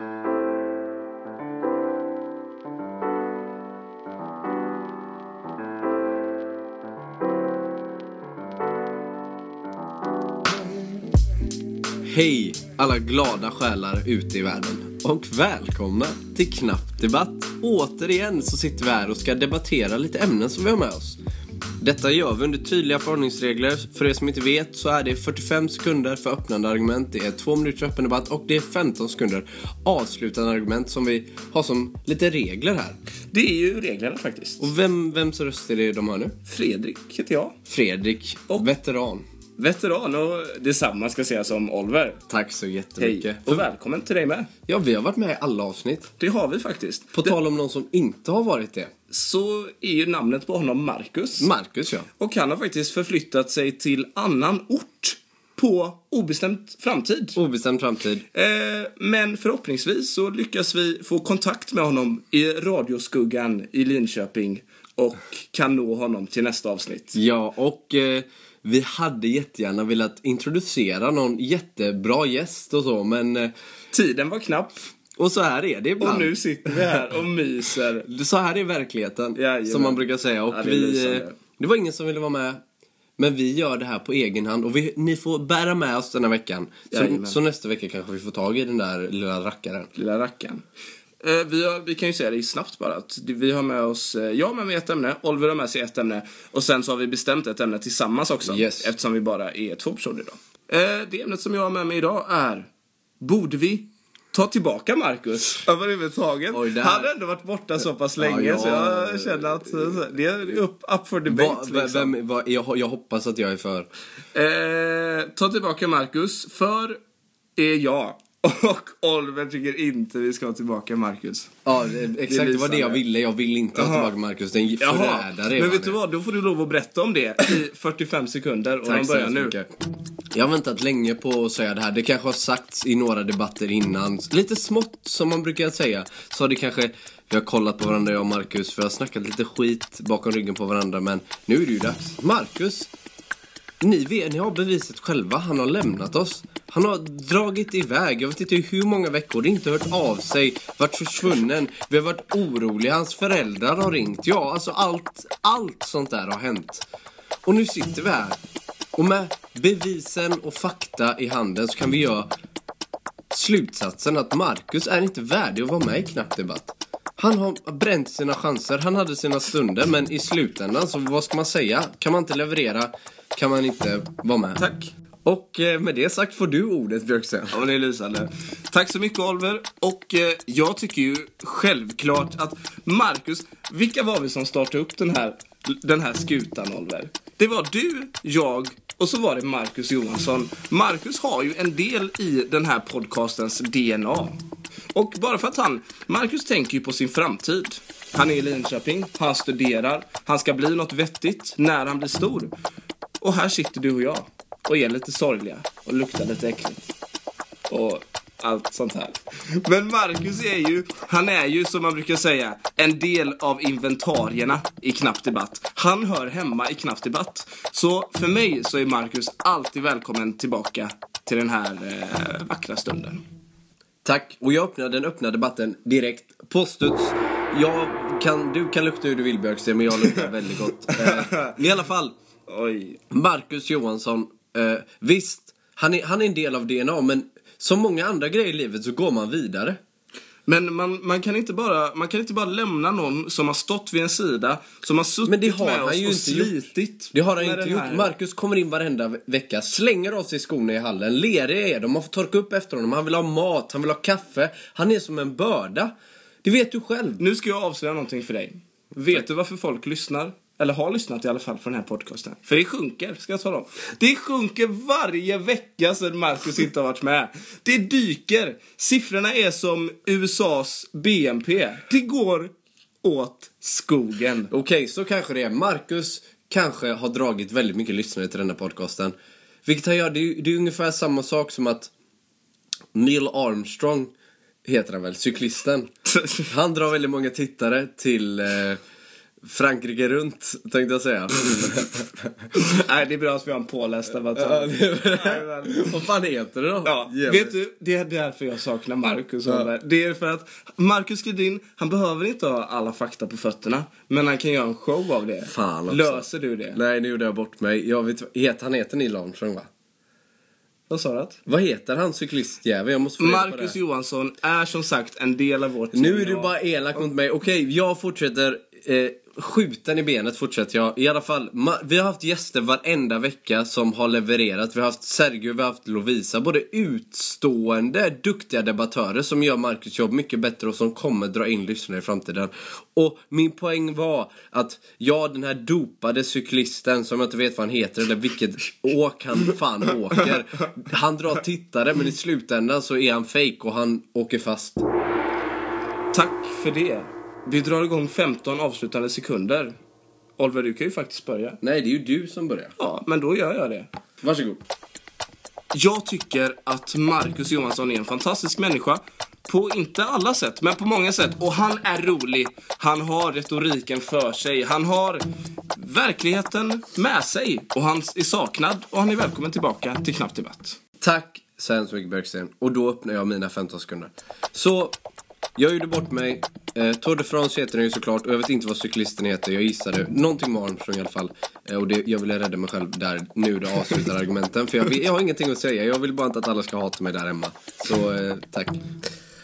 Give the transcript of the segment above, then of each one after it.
Hej alla glada själar ute i världen och välkomna till Knapp Debatt. Återigen så sitter vi här och ska debattera lite ämnen som vi har med oss. Detta gör vi under tydliga förhållningsregler. För er som inte vet så är det 45 sekunder för öppnande argument, det är 2 minuter öppen debatt och det är 15 sekunder avslutande argument som vi har som lite regler här. Det är ju reglerna faktiskt. Och vem, vems röst är det de har nu? Fredrik heter jag. Fredrik, veteran. Veteran och detsamma ska säga som Oliver. Tack så jättemycket. Hej och välkommen till dig med. Ja, vi har varit med i alla avsnitt. Det har vi faktiskt. På tal om någon som inte har varit det. Så är ju namnet på honom Marcus. Marcus ja. och han har faktiskt förflyttat sig till annan ort på obestämd framtid. Obestämd framtid. Eh, men förhoppningsvis så lyckas vi få kontakt med honom i radioskuggan i Linköping och kan nå honom till nästa avsnitt. Ja, och eh, vi hade jättegärna velat introducera någon jättebra gäst och så, men... Eh, Tiden var knapp och så här är det ibland. och nu sitter vi här och myser. Så här är verkligen, Jajamän. som man brukar säga. Och Ja, det vi, det var ingen som ville vara med. Men vi gör det här på egen hand och vi, ni får bära med oss den här veckan. Så, så nästa vecka kanske vi får tag i den där lilla rackaren. Lilla rackaren. Eh, vi, har, vi kan ju säga det snabbt bara. Att vi har med oss, eh, jag har med mig ett ämne, Oliver har med sig ett ämne och sen så har vi bestämt ett ämne tillsammans också. Yes. Eftersom vi bara är två personer idag. Eh, det ämnet som jag har med mig idag är Borde vi ta tillbaka Marcus överhuvudtaget? Oj, Han har ändå varit borta så pass länge ja. så jag känner att eh, det är upp, up for debate. Va, liksom. vem, va, jag, jag hoppas att jag är för. Eh, ta tillbaka Marcus. För är jag. Och Oliver tycker inte vi ska ha tillbaka Marcus. Ja, det- exakt det var det jag ville. Jag vill inte ha Jaha. tillbaka Marcus. Det är en förrädare. men vet du det. vad? Då får du lov att berätta om det i 45 sekunder. Och Tack så börjar nu. mycket. Jag har väntat länge på att säga det här. Det kanske har sagts i några debatter innan. Lite smått, som man brukar säga. Så har det kanske... Vi har kollat på varandra, jag och Marcus. Vi har snackat lite skit bakom ryggen på varandra. Men nu är det ju dags. Marcus! Ni, vet, ni har beviset själva. Han har lämnat oss. Han har dragit iväg. Jag vet inte hur många veckor. Inte hört av sig. Varit försvunnen. Vi har varit oroliga. Hans föräldrar har ringt. Ja, alltså allt, allt sånt där har hänt. Och nu sitter vi här. Och med bevisen och fakta i handen så kan vi göra slutsatsen att Marcus är inte värdig att vara med i Knapp Debatt. Han har bränt sina chanser, han hade sina stunder, men i slutändan så vad ska man säga? Kan man inte leverera kan man inte vara med. Tack. Och eh, med det sagt får du ordet Björksen. Ja, det är lysande. Tack så mycket Oliver. Och eh, jag tycker ju självklart att Marcus, vilka var vi som startade upp den här, den här skutan Oliver? Det var du, jag och så var det Marcus Johansson. Marcus har ju en del i den här podcastens DNA. Och bara för att han, Marcus tänker ju på sin framtid. Han är i Linköping, han studerar, han ska bli något vettigt när han blir stor. Och här sitter du och jag och är lite sorgliga och luktar lite äckligt och allt sånt här. Men Marcus är ju, han är ju som man brukar säga, en del av inventarierna i Knapp Debatt. Han hör hemma i Knapp Debatt. Så för mig så är Marcus alltid välkommen tillbaka till den här eh, vackra stunden. Tack. Och jag öppnar den öppna debatten direkt på studs. Jag kan, du kan lukta hur du vill Björksten, men jag luktar väldigt gott. Eh, I alla fall. Oj. Marcus Johansson, eh, visst, han är, han är en del av DNA, men som många andra grejer i livet så går man vidare. Men man, man, kan inte bara, man kan inte bara lämna någon som har stått vid en sida, som har suttit Men det har med oss ju och inte gjort. slitit. Det har han med inte gjort. här- Marcus kommer in varenda ve- vecka, slänger av sig skorna i hallen. Leriga är de, man får torka upp efter honom. Han vill ha mat, han vill ha kaffe. Han är som en börda. Det vet du själv. Nu ska jag avslöja någonting för dig. Vet du varför folk lyssnar? Eller har lyssnat i alla fall på den här podcasten. För det sjunker, ska jag tala om. Det sjunker varje vecka sedan Marcus inte har varit med. Det dyker. Siffrorna är som USAs BNP. Det går åt skogen. Okej, så kanske det är. Marcus kanske har dragit väldigt mycket lyssnare till den här podcasten. Vilket han gör, det är, det är ungefär samma sak som att Neil Armstrong heter han väl, cyklisten. Han drar väldigt många tittare till, eh, Frankrike runt, tänkte jag säga. Nej, det är bra att vi har en påläst debattör. Vad fan heter det då? Ja, vet du, det är därför jag saknar Marcus Holmberg. Det är för att Marcus Gredin, han behöver inte ha alla fakta på fötterna. Men han kan göra en show av det. Fan också. Löser du det? Nej, nu gjorde jag bort mig. Jag vet, het, han heter Neil Armstrong va? Vad sa du? att? Vad heter han cyklistjävel? Jag måste få Marcus det. Johansson är som sagt en del av vårt Nu är du bara elak mot mig. Okej, jag fortsätter. Eh, skjuten i benet fortsätter jag. I alla fall, ma- vi har haft gäster varenda vecka som har levererat. Vi har haft Sergio, vi har haft Lovisa. Både utstående, duktiga debattörer som gör Marcus jobb mycket bättre och som kommer dra in lyssnare i framtiden. Och min poäng var att ja, den här dopade cyklisten som jag inte vet vad han heter eller vilket åk han fan åker. Han drar tittare men i slutändan så är han fake och han åker fast. Tack för det. Vi drar igång 15 avslutande sekunder. Oliver, du kan ju faktiskt börja. Nej, det är ju du som börjar. Ja, men då gör jag det. Varsågod. Jag tycker att Marcus Johansson är en fantastisk människa. På inte alla sätt, men på många sätt. Och han är rolig. Han har retoriken för sig. Han har verkligheten med sig. Och han är saknad. Och han är välkommen tillbaka till Knapp Debatt. Tack så hemskt mycket Bergsten. Och då öppnar jag mina 15 sekunder. Så, jag gjorde bort mig. Eh, Tour de France heter den ju såklart och jag vet inte vad cyklisten heter. Jag gissade någonting med Armstrong i alla fall. Eh, och det, jag ville rädda mig själv där nu då avslutar argumenten. För jag, vill, jag har ingenting att säga. Jag vill bara inte att alla ska hata mig där hemma. Så, eh, tack.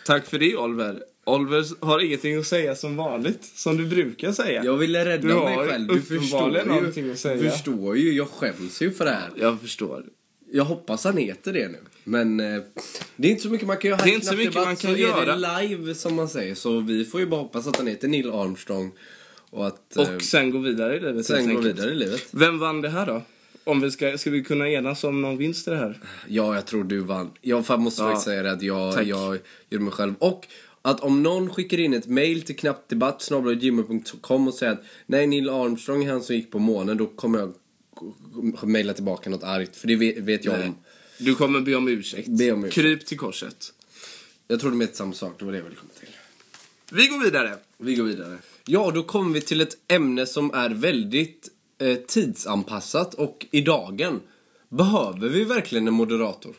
Tack för det, Oliver. Oliver har ingenting att säga som vanligt, som du brukar säga. Jag ville rädda Du mig själv. Du förstår ju. att säga. Förstår ju. Jag skäms ju för det här. Jag förstår. Jag hoppas han heter det nu. Men eh, det är inte så mycket man kan göra Det är inte så mycket Debatt, man kan så göra. är det live som man säger. Så vi får ju bara hoppas att han heter Neil Armstrong. Och att eh, Och sen gå vidare i livet. sen gå vidare i livet. Vem vann det här då? Om vi ska, ska vi kunna enas om någon vinst i det här? Ja, jag tror du vann. Jag måste Ja. faktiskt säga det att jag, Tack. jag gjorde mig själv. Och att om någon skickar in ett mail till knappdebatt.gmail.com och säger att nej, Neil Armstrong är han som gick på månen, då kommer jag mejla tillbaka något argt. För det vet, jag Nej. om. Du kommer be om ursäkt. Be om ursäkt. Kryp till korset. Jag tror de heter samma sak, det var det jag ville komma till. Vi går vidare. Vi går vidare. Ja, då kommer vi till ett ämne som är väldigt eh, tidsanpassat och i dagen. Behöver vi verkligen en moderator?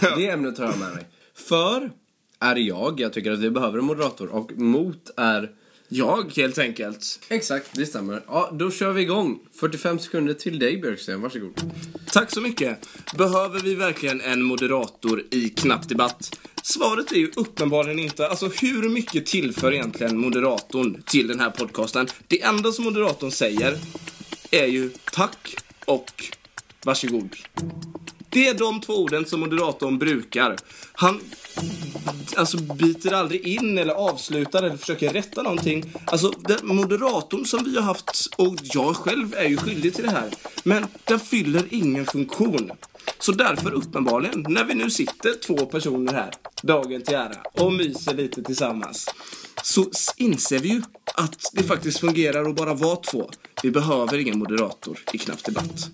det ämnet tar jag med mig. För är jag, jag tycker att vi behöver en moderator och mot är... Jag, helt enkelt. Exakt, det stämmer. Ja, då kör vi igång. 45 sekunder till dig Björksten, varsågod. Tack så mycket. Behöver vi verkligen en moderator i Knapp Debatt? Svaret är ju uppenbarligen inte. Alltså hur mycket tillför egentligen moderatorn till den här podcasten? Det enda som moderatorn säger är ju tack och varsågod. Det är de två orden som moderatorn brukar. Han Alltså, alltså, biter aldrig in eller avslutar eller försöker rätta någonting. Alltså, den moderatorn som vi har haft, och jag själv är ju skyldig till det här, men den fyller ingen funktion. Så därför uppenbarligen, när vi nu sitter två personer här, dagen till ära, och myser lite tillsammans, så inser vi ju att det faktiskt fungerar att bara vara två. Vi behöver ingen moderator i Knapp Debatt.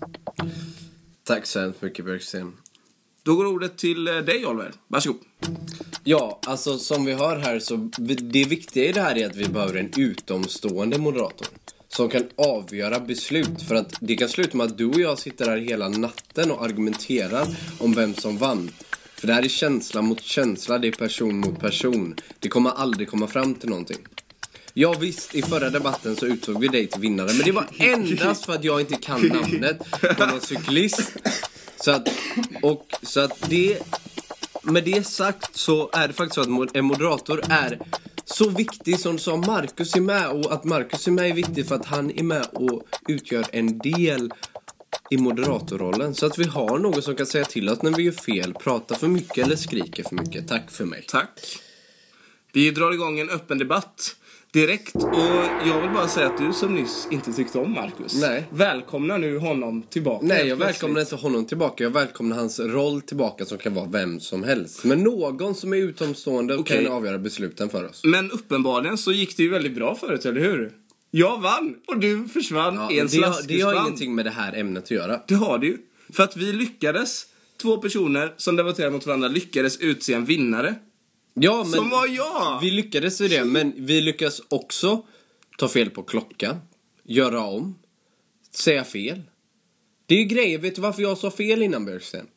Tack så hemskt mycket Björksten. Då går ordet till eh, dig, Oliver. Varsågod. Ja, alltså som vi hör här så det viktiga i det här är att vi behöver en utomstående moderator. Som kan avgöra beslut. För att det kan sluta med att du och jag sitter här hela natten och argumenterar om vem som vann. För det här är känsla mot känsla, det är person mot person. Det kommer aldrig komma fram till någonting. Ja visst, i förra debatten så utsåg vi dig till vinnare. Men det var endast för att jag inte kan namnet på någon cyklist. Så att, och, så att det med det sagt så är det faktiskt så att en moderator är så viktig som, som Marcus är med och att Marcus är med är viktigt för att han är med och utgör en del i moderatorrollen. Så att vi har någon som kan säga till oss när vi gör fel, pratar för mycket eller skriker för mycket. Tack för mig. Tack. Vi drar igång en öppen debatt direkt och jag vill bara säga att du som nyss inte tyckte om Marcus. Nej. Välkomnar nu honom tillbaka. Nej, jag välkomnar inte honom tillbaka. Jag välkomnar hans roll tillbaka som kan vara vem som helst. Men någon som är utomstående Okej. kan avgöra besluten för oss. Men uppenbarligen så gick det ju väldigt bra förut, eller hur? Jag vann och du försvann Ja, i en det, har, det har ingenting med det här ämnet att göra. Det har det ju. För att vi lyckades, två personer som debatterar mot varandra, lyckades utse en vinnare. Ja, men Som var jag! vi lyckades i det, men vi lyckas också ta fel på klockan, göra om, säga fel. Det är ju grejer, vet du varför jag sa fel innan Björksten?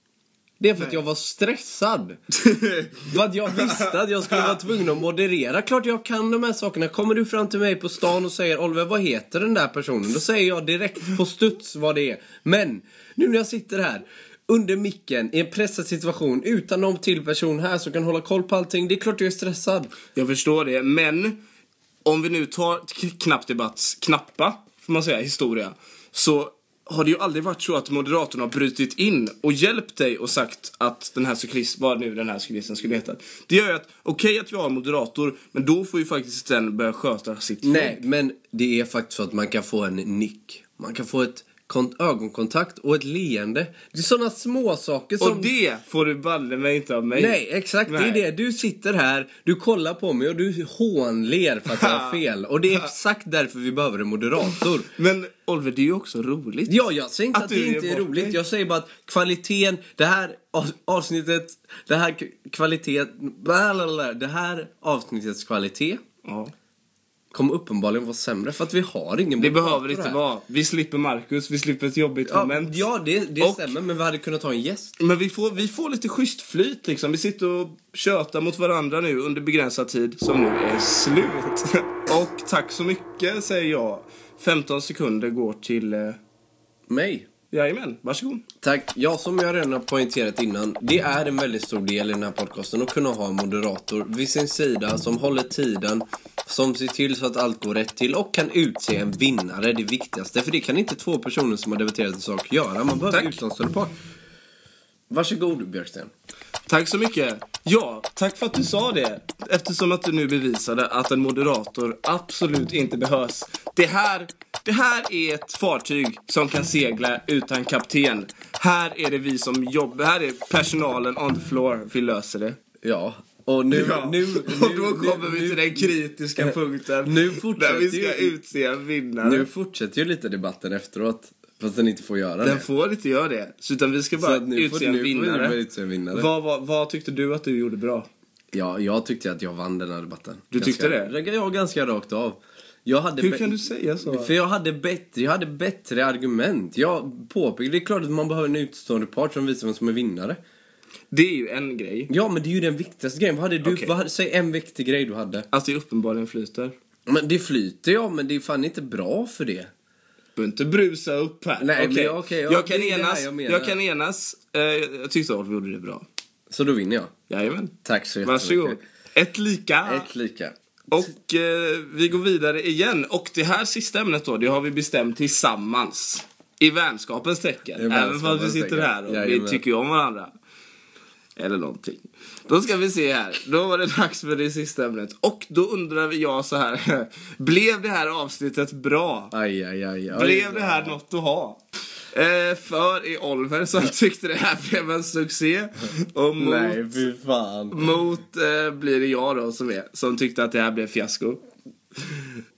Det är för att jag var stressad. för att jag visste att jag skulle vara tvungen att moderera. Klart jag kan de här sakerna. Kommer du fram till mig på stan och säger Oliver, vad heter den där personen? Då säger jag direkt på studs vad det är. Men, nu när jag sitter här under micken i en pressad situation utan någon till person här som kan hålla koll på allting. Det är klart jag är stressad. Jag förstår det, men om vi nu tar knappdebatts knappa, får man säga, historia. Så har det ju aldrig varit så att moderatorn har brutit in och hjälpt dig och sagt att den här cyklisten, vad nu den här cyklisten skulle heta. Det gör ju att, okej att vi har en moderator, men då får ju faktiskt den börja sköta sitt Nej, jobb. men det är faktiskt så att man kan få en nick. Man kan få ett ögonkontakt och ett leende. Det är sådana små saker som... Och det får du balle mig inte av mig. Nej, exakt. Nej. Det är det. Du sitter här, du kollar på mig och du hånler för att jag har fel. Och det är exakt därför vi behöver en moderator. Men Oliver, det är ju också roligt. Ja, jag säger inte Att att, det inte är roligt. dig. Jag säger bara att kvaliteten, det här av- avsnittet, det här k- kvalitet, blablabla, det här avsnittets kvalitet Ja. Kommer uppenbarligen vara sämre för att vi har ingen Det behöver inte vara. Vi slipper Marcus, vi slipper ett jobbigt Ja, moment. ja det, det Och- stämmer, men vi hade kunnat ha en gäst. Men vi får, vi får lite schysst flyt liksom. Vi sitter och tjötar mot varandra nu under begränsad tid som nu är slut. och tack så mycket säger jag. 15 sekunder går till... Eh, Mig. jajamän, varsågod. Tack. Ja, som jag redan har poängterat innan, det är en väldigt stor del i den här podcasten att kunna ha en moderator vid sin sida som håller tiden, som ser till så att allt går rätt till och kan utse en vinnare, det viktigaste. För det kan inte två personer som har debatterat en sak göra. Man behöver utomstående part. Varsågod, Björksten. Tack så mycket. Ja, tack för att du sa det. Eftersom att du nu bevisade att en moderator absolut inte behövs. Det här, det här är ett fartyg som kan segla utan kapten. Här är det vi som jobbar, här är personalen on the floor. Vi löser det. Ja, och nu... Ja, nu, och då nu- kommer vi nu- till den kritiska punkten. Nu fortsätter Där vi ska ju- utse en vinnare. Nu fortsätter ju lite debatten efteråt, fast den inte får göra Den det. får inte göra det. Så Utan vi ska bara nu utse får, en nu får vi vinnare. bara utse en vinnare. Vad, vad, vad tyckte du att du gjorde bra? Ja, jag tyckte att jag vann den här debatten. Du tyckte ganska, det? Ja, ganska rakt av. Jag hade Hur kan du säga så? För jag hade bättre, jag hade bättre argument. Jag påpekade, det är klart att man behöver en utstående part som visar vem som är vinnare. Det är ju en grej. Ja, men det är ju den viktigaste grejen. Vad hade du, Okej. vad hade, säg en viktig grej du hade. Att det uppenbarligen flyter. Men det flyter ja, men det är fan inte bra för det. Du behöver inte brusa upp här. Nej, Okej. men okej, ja, jag, kan det är det här enas, jag jag, menar. kan enas. Eh, jag tyckte vi gjorde det bra. Så då vinner jag. Jajamän. Tack så Varsågod. jättemycket. Ett lika. Ett lika. Och eh, vi går vidare igen. Och det här sista ämnet då, det har vi bestämt tillsammans. I vänskapens tecken. I Även fast vi sitter tecken. här och vi Jajamän. tycker ju om varandra. Eller någonting. Då ska vi se här. Då var det dags för det sista ämnet. Och då undrar jag så här. Blev det här avsnittet bra? Aj, aj, aj. aj. Blev det här något att ha? Eh, för i Oliver som tyckte det här blev en succé. Och mot, Nej, fy fan. mot eh, blir det jag då som är. Som tyckte att det här blev fiasko.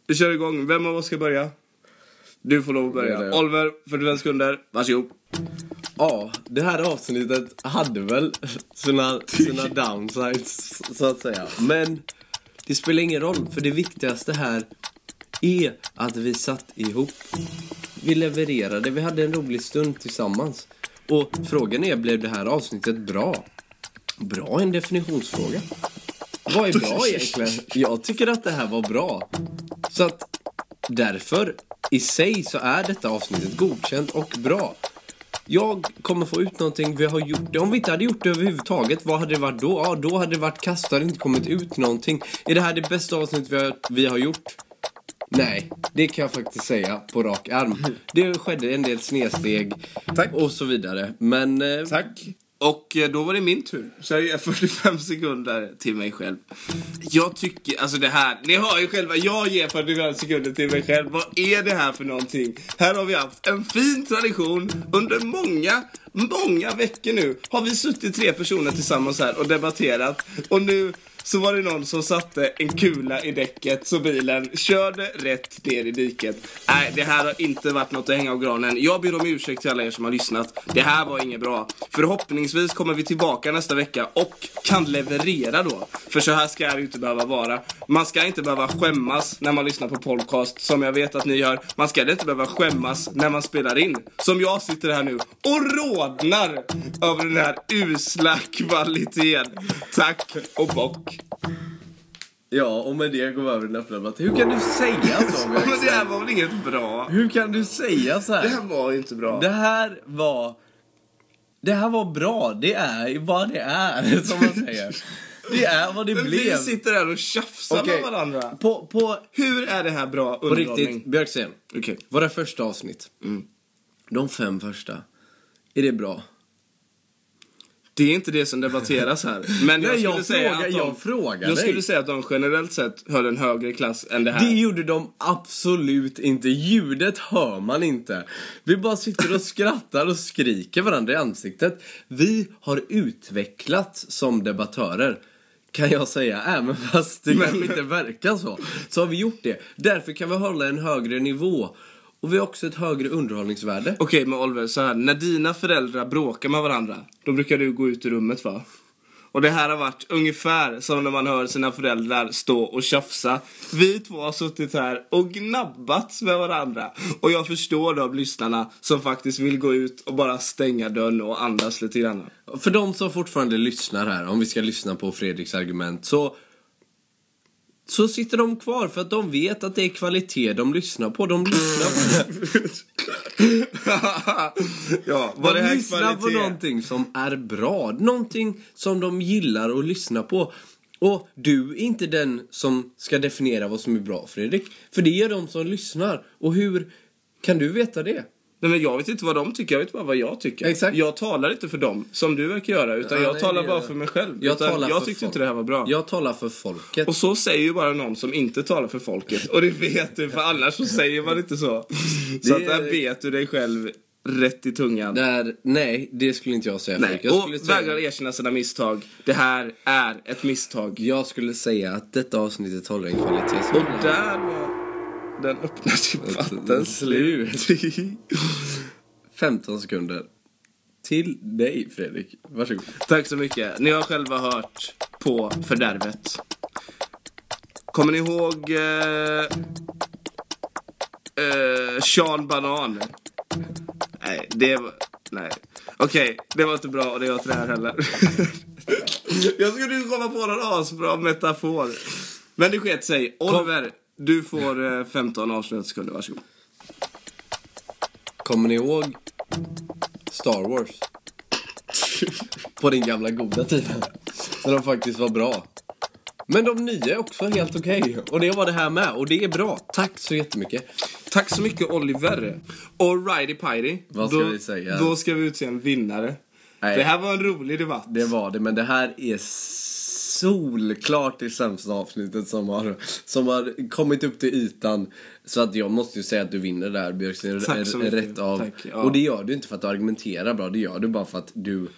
Vi kör igång. Vem av oss ska börja? Du får lov att börja. Oliver, 45 sekunder. Varsågod. Ja, det här avsnittet hade väl sina, sina downsides, så att säga. Men det spelar ingen roll, för det viktigaste här är att vi satt ihop. Vi levererade, vi hade en rolig stund tillsammans. Och frågan är, blev det här avsnittet bra? Bra är en definitionsfråga. Vad är bra egentligen? Jag tycker att det här var bra. Så att därför, i sig så är detta avsnittet godkänt och bra. Jag kommer få ut någonting, vi har gjort. Om vi inte hade gjort det överhuvudtaget, vad hade det varit då? Ja, då hade det varit kast, det hade inte kommit ut någonting. Är det här det bästa avsnitt vi har, vi har gjort? Nej, det kan jag faktiskt säga på rak arm. Det skedde en del snedsteg Tack. och så vidare. Men... Eh, Tack. Och eh, då var det min tur. Så jag ger 45 sekunder till mig själv. Jag tycker, alltså det här, ni hör ju själva, jag ger 45 sekunder till mig själv. Vad är det här för någonting? Här har vi haft en fin tradition under många, många veckor nu. Har vi suttit tre personer tillsammans här och debatterat. Och nu så var det någon som satte en kula i däcket så bilen körde rätt ner i diket. Nej, det här har inte varit något att hänga av granen. Jag ber om ursäkt till alla er som har lyssnat. Det här var inget bra. Förhoppningsvis kommer vi tillbaka nästa vecka och kan leverera då. För så här ska det ju inte behöva vara. Man ska inte behöva skämmas när man lyssnar på podcast, som jag vet att ni gör. Man ska inte behöva skämmas när man spelar in. Som jag sitter här nu och rodnar över den här usla kvaliteten. Tack och bock. Ja, och med det går vi över den öppna debatten. Hur kan du säga så? Men det här var väl inget bra? Hur kan du säga så här? Det här var inte bra. Det här var... Det här var bra. Det är vad det är, som man säger. Det är vad det Men blev. vi sitter där och tjafsar Okej. med varandra. På, på, Hur är det här bra på underhållning? riktigt, Björksten. Okej. Våra första avsnitt. Mm. De fem första. Är det bra? Det är inte det som debatteras här. Men jag Nej, skulle jag säga att de, jag frågar Jag dig. skulle säga att de generellt sett höll en högre klass än det här. Det gjorde de absolut inte. Ljudet hör man inte. Vi bara sitter och skrattar och skriker varandra i ansiktet. Vi har utvecklats som debattörer. Kan jag säga, även fast det kanske inte verkar så. Så har vi gjort det. Därför kan vi hålla en högre nivå. Och vi har också ett högre underhållningsvärde. Okej, men Oliver, så här. När dina föräldrar bråkar med varandra, då brukar du gå ut ur rummet va? Och det här har varit ungefär som när man hör sina föräldrar stå och tjafsa. Vi två har suttit här och gnabbats med varandra. Och jag förstår de lyssnarna som faktiskt vill gå ut och bara stänga dörren och andas lite grann. För de som fortfarande lyssnar här, om vi ska lyssna på Fredriks argument, så så sitter de kvar för att de vet att det är kvalitet de lyssnar på. De lyssnar på, ja, var det de här lyssnar på kvalitet? någonting som är bra. Någonting som de gillar att lyssna på. Och du är inte den som ska definiera vad som är bra, Fredrik. För det är de som lyssnar. Och hur kan du veta det? Nej, men jag vet inte vad de tycker, jag vet bara vad jag tycker. Exakt. Jag talar inte för dem, som du verkar göra, utan Ja, jag nej, talar det- bara för mig själv. Jag utan talar jag tyckte folk. inte det här var bra. Jag talar för folket. Och så säger ju bara någon som inte talar för folket. Och det vet du, för annars så säger man inte så. Så att där vet du dig själv rätt i tungan. Där, nej, det skulle inte jag säga. Nej. Jag och säga- vägrar erkänna sina misstag. Det här är ett misstag. Jag skulle säga att detta avsnittet håller en kvalitet Och där var den öppna debatten slut. 15 sekunder. Till dig, Fredrik. Varsågod. Tack så mycket. Ni har själva hört på fördärvet. Kommer ni ihåg eh, eh, Sean Banan? Nej, det var... Nej. Okej, det var inte bra och det var inte det här heller. Jag skulle ju komma på någon asbra metafor. Men det sket sig. Oliver, du får eh, 15 avslutande sekunder. Varsågod. Kommer ni ihåg Star Wars? På din gamla goda tid. När de faktiskt var bra. Men de nya är också helt okej. Och det var det här med. Och det är bra. Tack så jättemycket. Tack så mycket Oliver. Och Righty Pighty. Vad ska då, vi säga? Då ska vi utse en vinnare. Nej. Det här var en rolig debatt. Det var det, men det här är solklart det sämsta avsnittet som har, som har kommit upp till ytan. Så att jag måste ju säga att du vinner där Björksten. Tack så mycket. Rätt av. Tack, ja. Och det gör du inte för att du argumenterar bra, det gör du bara för att du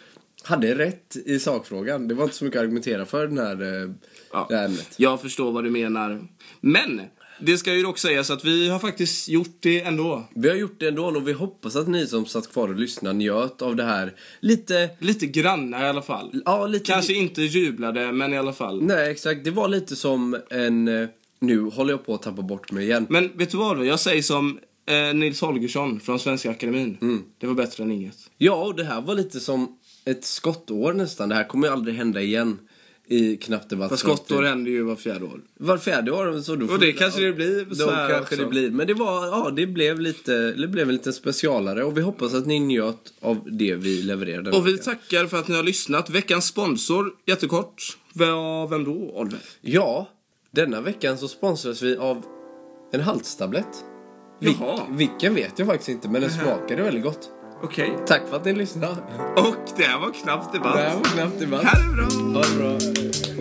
hade rätt i sakfrågan. Det var inte så mycket att argumentera för den här, eh, Ja. det här ämnet. Jag förstår vad du menar. Men, det ska ju dock sägas att vi har faktiskt gjort det ändå. Vi har gjort det ändå och vi hoppas att ni som satt kvar och lyssnade njöt av det här lite, Lite granna i alla fall. ja lite Kanske inte jublade, men i alla fall. Nej exakt, det var lite som en, eh, nu håller jag på att tappa bort mig igen. Men vet du vad? Jag säger som eh, Nils Holgersson från Svenska Akademin. Mm. Det var bättre än inget. Ja, och det här var lite som ett skottår nästan. Det här kommer ju aldrig hända igen i knappt debatt. Fast skottår händer ju var fjärde år. Var fjärde år. Så då Och det kanske det blir så kanske också. det blir. Men det var, ja, det blev lite, det blev en lite specialare. Och vi hoppas att ni njöt av det vi levererade. Och vi tackar för att ni har lyssnat. Veckans sponsor, jättekort. Vem, vem då, Oliver? Ja, denna veckan så sponsras vi av en halstablett. Vil- vilken vet jag faktiskt inte, men den smakade väldigt gott. Okej. Tack för att ni lyssnade. Och det här var knappt debatt. Det här var knappt debatt. Ha det bra! Ha det bra.